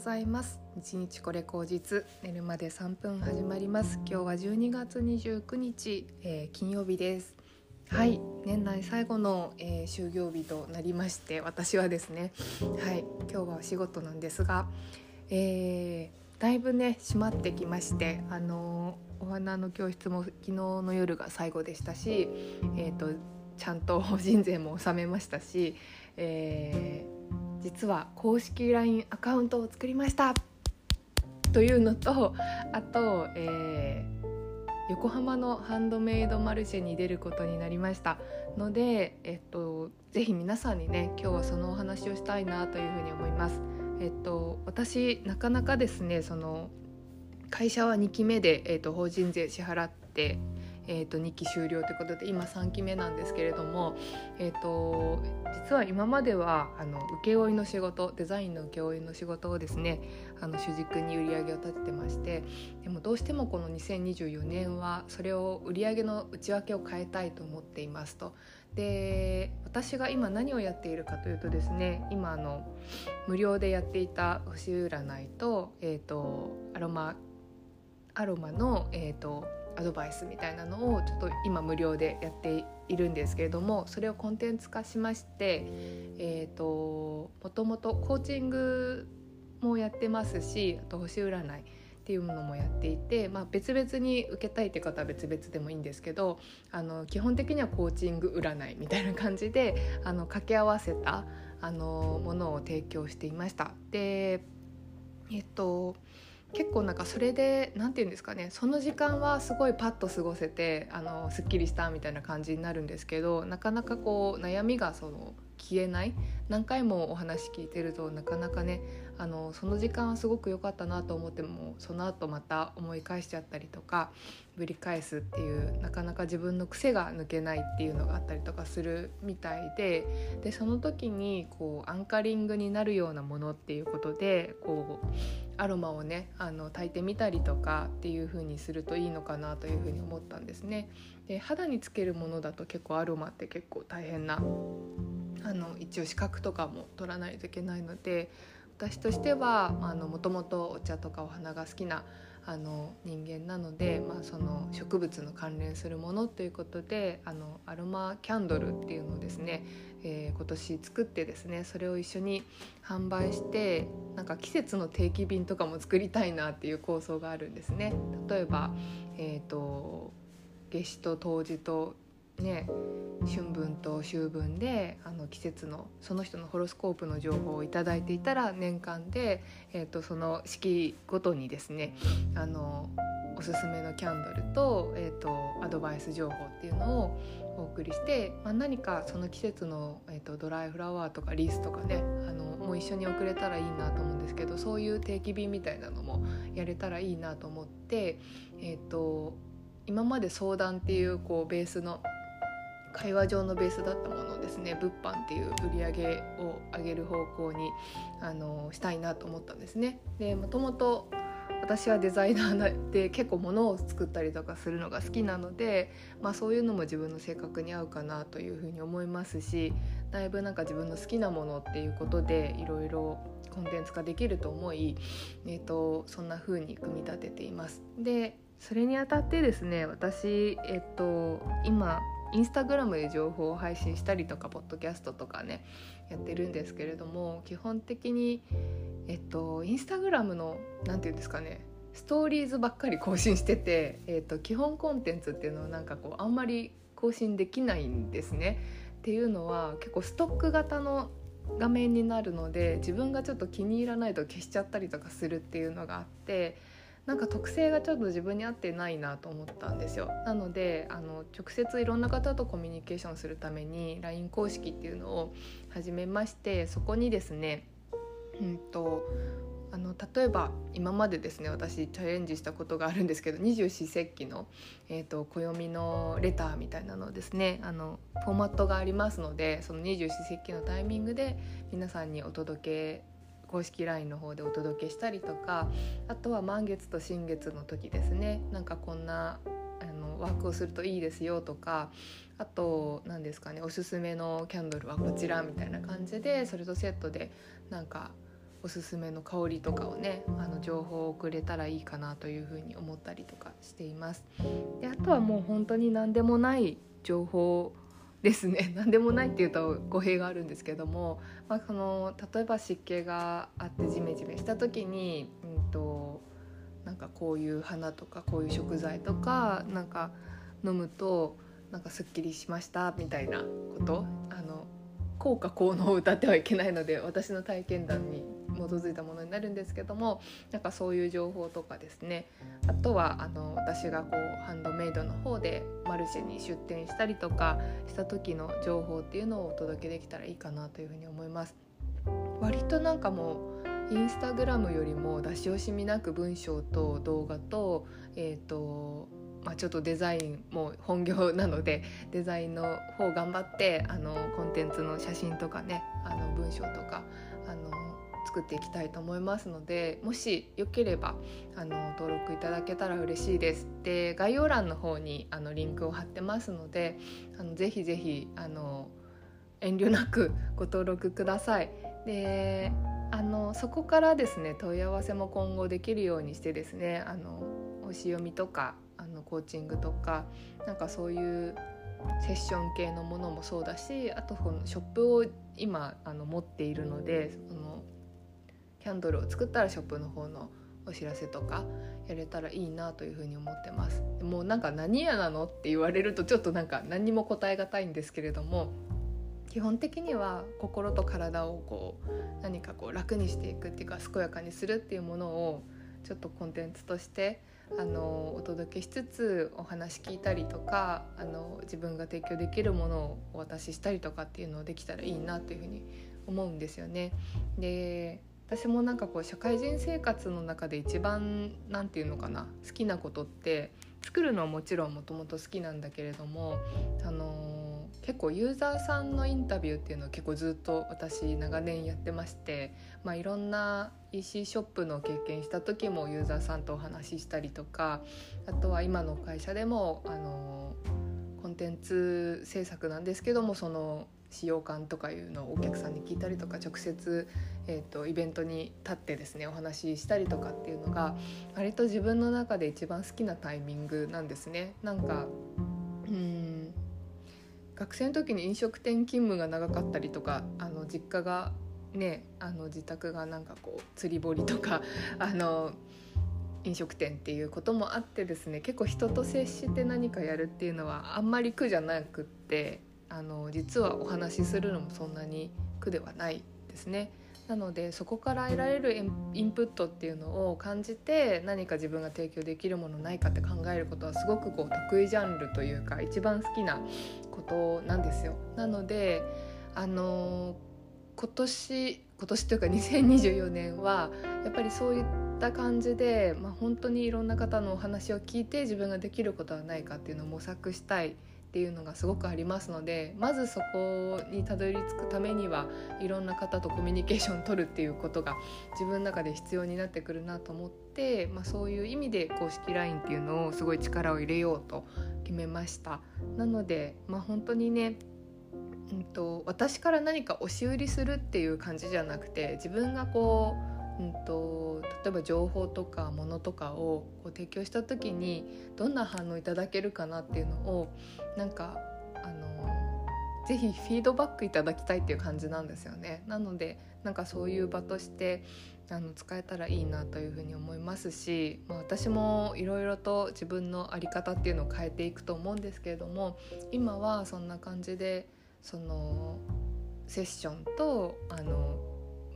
ざいます。一日これ口実。寝るまで3分始まります。今日は12月29日、えー、金曜日です。はい。年内最後の、えー、就業日となりまして私はですねはい。今日はお仕事なんですが、えー、だいぶね閉まってきましてあのお花の教室も昨日の夜が最後でしたしえっ、とちゃんと法人税も納めましたし、えー実は公式 LINE アカウントを作りましたというのとあと、えー、横浜のハンドメイドマルシェに出ることになりましたので、えっと、ぜひ皆さんにね今日はそのお話をしたいなというふうに思います。えっと、私なかなかですねその会社は2期目で、えっと、法人税支払ってえーと、2期終了ということで今3期目なんですけれども、えーと、実は今まではあの請負の仕事デザインの請負の仕事をですねあの主軸に売り上げを立ててましてでもどうしてもこの2024年はそれを売り上げの内訳を変えたいと思っていますと。で私が今何をやっているかというとですね今あの無料でやっていた星占いと,、えーと、アロマアロマの、えーとアドバイスみたいなのをちょっと今無料でやっているんですけれどもそれをコンテンツ化しまして、えーと、もともとコーチングもやってますしあと星占いっていうものもやっていて、まあ、別々に受けたいって方は別々でもいいんですけどあの基本的にはコーチング占いみたいな感じであの掛け合わせたあのものを提供していました。でえっと結構なんかそれで何て言うんですかねその時間はすごいパッと過ごせてあのすっきりしたみたいな感じになるんですけどなかなかこう悩みがその消えない何回もお話聞いてるとなかなかねあのその時間はすごく良かったなと思ってもその後また思い返しちゃったりとかぶり返すっていうなかなか自分の癖が抜けないっていうのがあったりとかするみたいででその時にこうアンカリングになるようなものっていうことでこうアロマをねあの炊いてみたりとかっていう風にするといいのかなという風に思ったんですね。で肌につけるものだと結構アロマって結構大変なあの一応資格とかも取らないといけないので私としてはもともとお茶とかお花が好きなあの人間なので、まあ、その植物の関連するものということであのアロマキャンドルっていうのをですね、えー、今年作ってですねそれを一緒に販売してなんか季節の定期便とかも作りたいなっていう構想があるんですね。例えば、えーと、夏至と冬至とね春分と秋分であの季節のその人のホロスコープの情報を頂いていたら年間で、えーと、その四季ごとにですねあのおすすめのキャンドルと,、えーと、アドバイス情報っていうのをお送りして、まあ、何かその季節の、えーと、ドライフラワーとかリースとかねあのもう一緒に送れたらいいなと思うんですけどそういう定期便みたいなのもやれたらいいなと思って、えー、と今まで相談っていうこうベースの会話上のベースだったものをですね物販っていう売り上げを上げる方向にあのしたいなと思ったんですね。でもともと私はデザイナーで結構物を作ったりとかするのが好きなので、まあ、そういうのも自分の性格に合うかなというふうに思いますしだいぶなんか自分の好きなものっていうことでいろいろコンテンツ化できると思い、えーと、そんな風に組み立てています。でそれにあたってですね私、えっと、今インスタグラムで情報を配信したりとかポッドキャストとかねやってるんですけれども基本的にえっとインスタグラムの何て言うんですかねストーリーズばっかり更新してて、えっと、基本コンテンツっていうのはなんかこうあんまり更新できないんですね。っていうのは結構ストック型の画面になるので自分がちょっと気に入らないと消しちゃったりとかするっていうのがあってなんか特性がちょっと自分に合ってないなと思ったんですよ。なのであの直接いろんな方とコミュニケーションするために LINE 公式っていうのを始めましてそこにですねうんとあの例えば今までですね私チャレンジしたことがあるんですけど二十四節気の、えーと、暦のレターみたいなのですねあのフォーマットがありますのでその二十四節気のタイミングで皆さんにお届け公式 LINE の方でお届けしたりとかあとは満月と新月の時ですねなんかこんなあのワークをするといいですよとかあと何ですかねおすすめのキャンドルはこちらみたいな感じでそれとセットでなんかおすすめの香りとかをねあの情報をくれたらいいかなというふうに思ったりとかしています。であとはもう本当に何でもない情報ですね。何でもないっていうと語弊があるんですけども、まあ、その例えば湿気があってジメジメした時に、うんと、なんかこういう花とかこういう食材とかなんか飲むとなんかすっきりしましたみたいなこと。あの効果効能を歌ってはいけないので私の体験談に基づいたものになるんですけどもなんかそういう情報とかですねあとはあの私がこうハンドメイドの方でマルシェに出店したりとかした時の情報っていうのをお届けできたらいいかなというふうに思います。割となんかもうインスタグラムよりも出し惜しみなく文章と動画と,、えーとまあ、ちょっとデザインも本業なので デザインの方頑張ってあのコンテンツの写真とかねあの文章とか作っていきたいと思いますのでもしよければあの登録いただけたら嬉しいです。で概要欄の方にあのリンクを貼ってますのであのぜひぜひあの遠慮なく ご登録ください。であのそこからですね問い合わせも今後できるようにしてですねあの星読みとかあのコーチングとかなんかそういうセッション系のものもそうだしあとこのショップを今あの持っているのでそのキャンドルを作ったらショップの方のお知らせとかやれたらいいなというふに思ってますもうなんか何屋なのって言われるとちょっとなんか何にも答えがたいんですけれども基本的には心と体をこう何かこう楽にしていくっていうか健やかにするっていうものをちょっとコンテンツとしてあのお届けしつつお話聞いたりとかあの自分が提供できるものをお渡ししたりとかっていうのをできたらいいなというふうに思うんですよね。で私もなんかこう社会人生活の中で一番何て言うのかな好きなことって作るのはもちろんもともと好きなんだけれどもあのー、結構ユーザーさんのインタビューっていうのを結構ずっと私長年やってまして、まあ、いろんな EC ショップの経験した時もユーザーさんとお話ししたりとかあとは今の会社でも、あのー、コンテンツ制作なんですけどもその使用感とかいうのをお客さんに聞いたりとか直接、えーと、イベントに立ってですねお話ししたりとかっていうのが割と自分の中で一番好きなタイミングなんですね。なんかうん学生の時に飲食店勤務が長かったりとかあの実家がねあの自宅がなんかこう釣り堀とか あの飲食店っていうこともあってですね結構人と接して何かやるっていうのはあんまり苦じゃなくってあの実はお話しするのもそんなに苦ではないですね。なのでそこから得られるインプットっていうのを感じて何か自分が提供できるものないかって考えることはすごくこう得意ジャンルというか一番好きなことなんですよ。なのであの今年今年というか2024年はやっぱりそういった感じで、まあ、本当にいろんな方のお話を聞いて自分ができることはないかっていうのを模索したいっていうのがすごくありますのでまずそこにたどり着くためにはいろんな方とコミュニケーションを取るっていうことが自分の中で必要になってくるなと思って、まあ、そういう意味で公式 LINE っていうのをすごい力を入れようと決めました。なので、まあ、本当にねうんと、私から何か押し売りするっていう感じじゃなくて自分がこううんと、例えば情報とかものとかをこう提供した時にどんな反応いただけるかなっていうのをなんかあのぜひフィードバックいただきたいっていう感じなんですよね。なのでなんかそういう場としてあの使えたらいいなというふうに思いますし、まあ、私もいろいろと自分の在り方っていうのを変えていくと思うんですけれども今はそんな感じでそのセッションとあの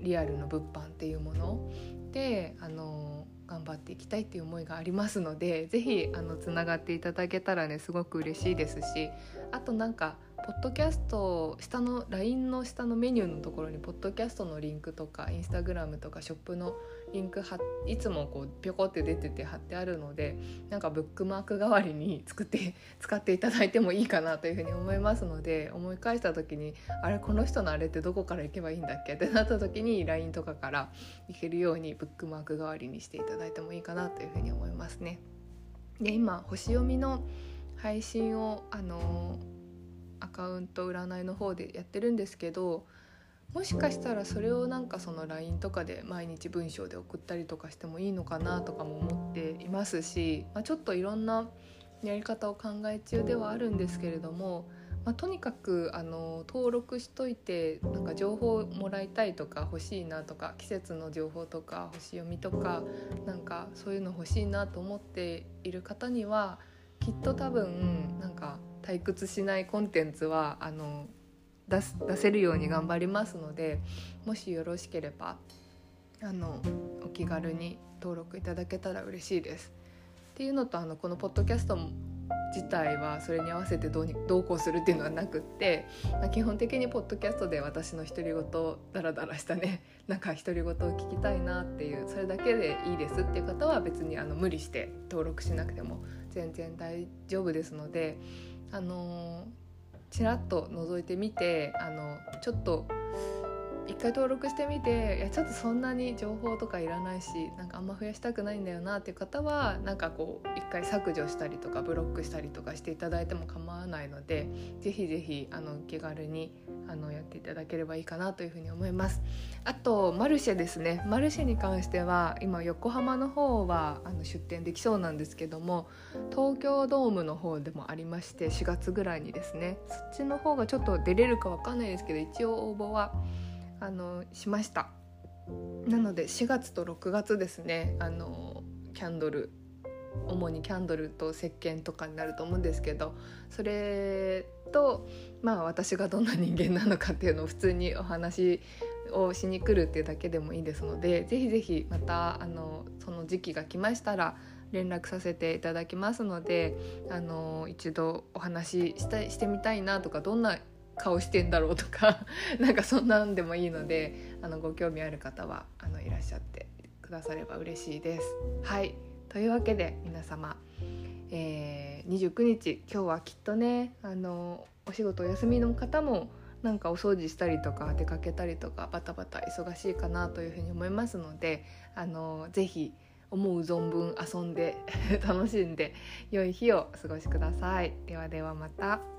リアルの物販っていうものであの頑張っていきたいっていう思いがありますので是非つながっていただけたらねすごく嬉しいですしあとなんかポッドキャスト下の LINE の下のメニューのところにポッドキャストのリンクとかインスタグラムとかショップのリンクはいつもこうピョコって出てて貼ってあるのでなんかブックマーク代わりに作って 使っていただいてもいいかなというふうに思いますので思い返した時にあれこの人のあれってどこから行けばいいんだっけってなった時に LINE とかから行けるようにブックマーク代わりにしていただいてもいいかなというふうに思いますね。で今星読みの配信をあのアカウント占いの方でやってるんですけどもしかしたらそれをなんかその LINE とかで毎日文章で送ったりとかしてもいいのかなとかも思っていますし、まあ、ちょっといろんなやり方を考え中ではあるんですけれども、まあ、とにかくあの登録しといてなんか情報もらいたいとか欲しいなとか季節の情報とか星読みとかなんかそういうの欲しいなと思っている方にはきっと多分なんか退屈しないコンテンツはあの出す出せるように頑張りますのでもしよろしければあのお気軽に登録いただけたら嬉しいです。っていうのとあのこのポッドキャスト自体はそれに合わせてどうにどうこうするっていうのはなくって、まあ、基本的にポッドキャストで私の独り言ダラダラしたね なんか独り言を聞きたいなっていうそれだけでいいですっていう方は別にあの無理して登録しなくても全然大丈夫ですのであのーちらっと覗いてみてあのちょっと一回登録してみていやちょっとそんなに情報とかいらないしなんかあんま増やしたくないんだよなっていう方はなんかこう一回削除したりとかブロックしたりとかしていただいても構わないのでぜひぜひあの気軽にあのやっていただければいいかなというふうに思います。あとマルシェですね。マルシェに関しては今横浜の方はあの出店できそうなんですけども東京ドームの方でもありまして4月ぐらいにですね。そっちの方がちょっと出れるかわかんないですけど一応応募はあのしました。なので4月と6月ですねあのキャンドル主にキャンドルと石鹸とかになると思うんですけどそれとまあ私がどんな人間なのかっていうのを普通にお話をしに来るっていうだけでもいいですのでぜひぜひまたあのその時期が来ましたら連絡させていただきますのであの一度お話ししたしてみたいなとかどんな顔してんだろうとか なんかそんなんでもいいのであのご興味ある方はあのいらっしゃってくだされば嬉しいです。はいというわけで皆様、えー、29日今日はきっとねあのお仕事お休みの方もなんかお掃除したりとか出かけたりとかバタバタ忙しいかなというふうに思いますのであのぜひ思う存分遊んで 楽しんで良い日をお過ごしください。ではではまた。